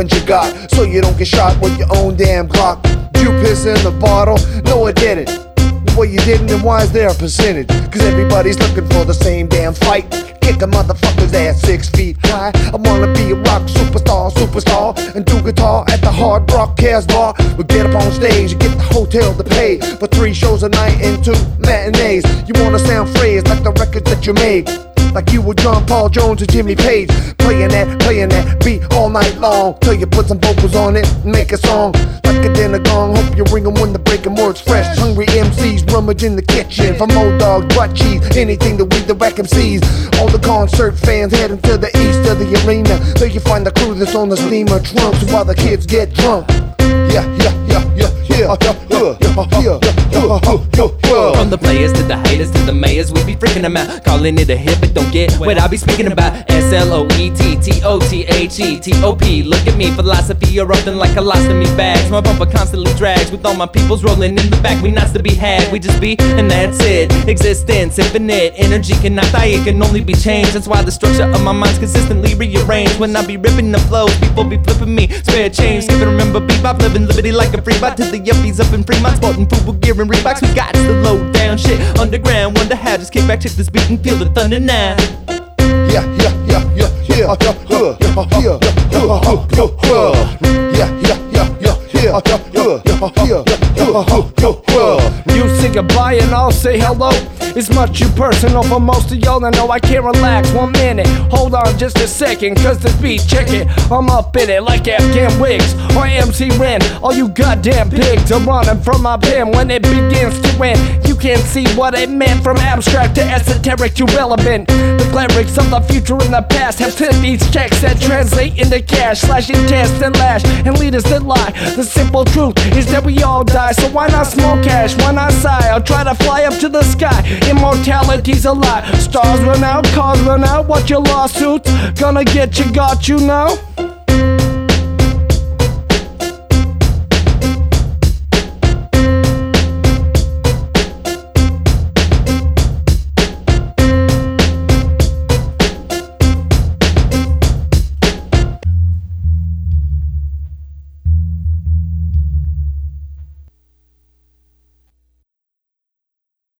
you got, so you don't get shot with your own damn clock. You piss in the bottle? No, I didn't. Well, you didn't, then why is there a percentage? Cause everybody's looking for the same damn fight. Kick a motherfucker's ass six feet high. I wanna be a rock superstar, superstar, and do guitar at the Hard Rock Cares Bar. We get up on stage and get the hotel to pay for three shows a night and two matinees. You wanna sound phrased like the records that you made. Like you were John Paul Jones or Jimmy Page. Playing that, playing that beat all night long. Till you put some vocals on it make a song. Like a dinner gong. Hope you ring 'em when the breaking words fresh. Hungry MCs rummage in the kitchen. From old dogs, butt cheese, anything to weed the whack MCs. All the concert fans heading to the east of the arena. There you find the crew that's on the steamer trunks while the kids get drunk. Yeah, yeah, yeah, yeah, from the players to the haters to the mayors, we be freaking them out. Calling it a hit, but don't get what I be speaking about. L O E T T O T H E T O P. Look at me, philosophy erupting like colostomy bags. My bumper constantly drags with all my peoples rolling in the back. We not to be had, we just be, and that's it. Existence, infinite energy cannot die, it can only be changed. That's why the structure of my mind's consistently rearranged. When I be ripping the flows, people be flipping me. Spare change, skip and remember bebop, living liberty like a free bot to the yuppies up in Fremont, sporting football gear and Reeboks. We got the low down shit underground. Wonder how, just kick back, check this beat and feel the thunder now. Yeah, yeah, yeah, yeah, yeah, yeah, yeah, yeah, yeah, yeah, yeah, yeah. You say goodbye and I'll say hello. It's much too personal for most of y'all. I know I can't relax one minute. Hold on just a second, cause this beat, check it. I'm up in it like Afghan Whigs or MC Ren. All you goddamn pigs are running from my pen when it begins to end. You can't see what it meant from abstract to esoteric to relevant. The clerics of the future and the past have sent these checks that translate into cash, slashing tests and lash and leaders that lie. The simple truth is that we all die, so why not smoke cash? Why not sigh? I'll try to fly up to the sky. Immortality's a lie. Stars run out, cars run out. What your lawsuits gonna get you? Got you now?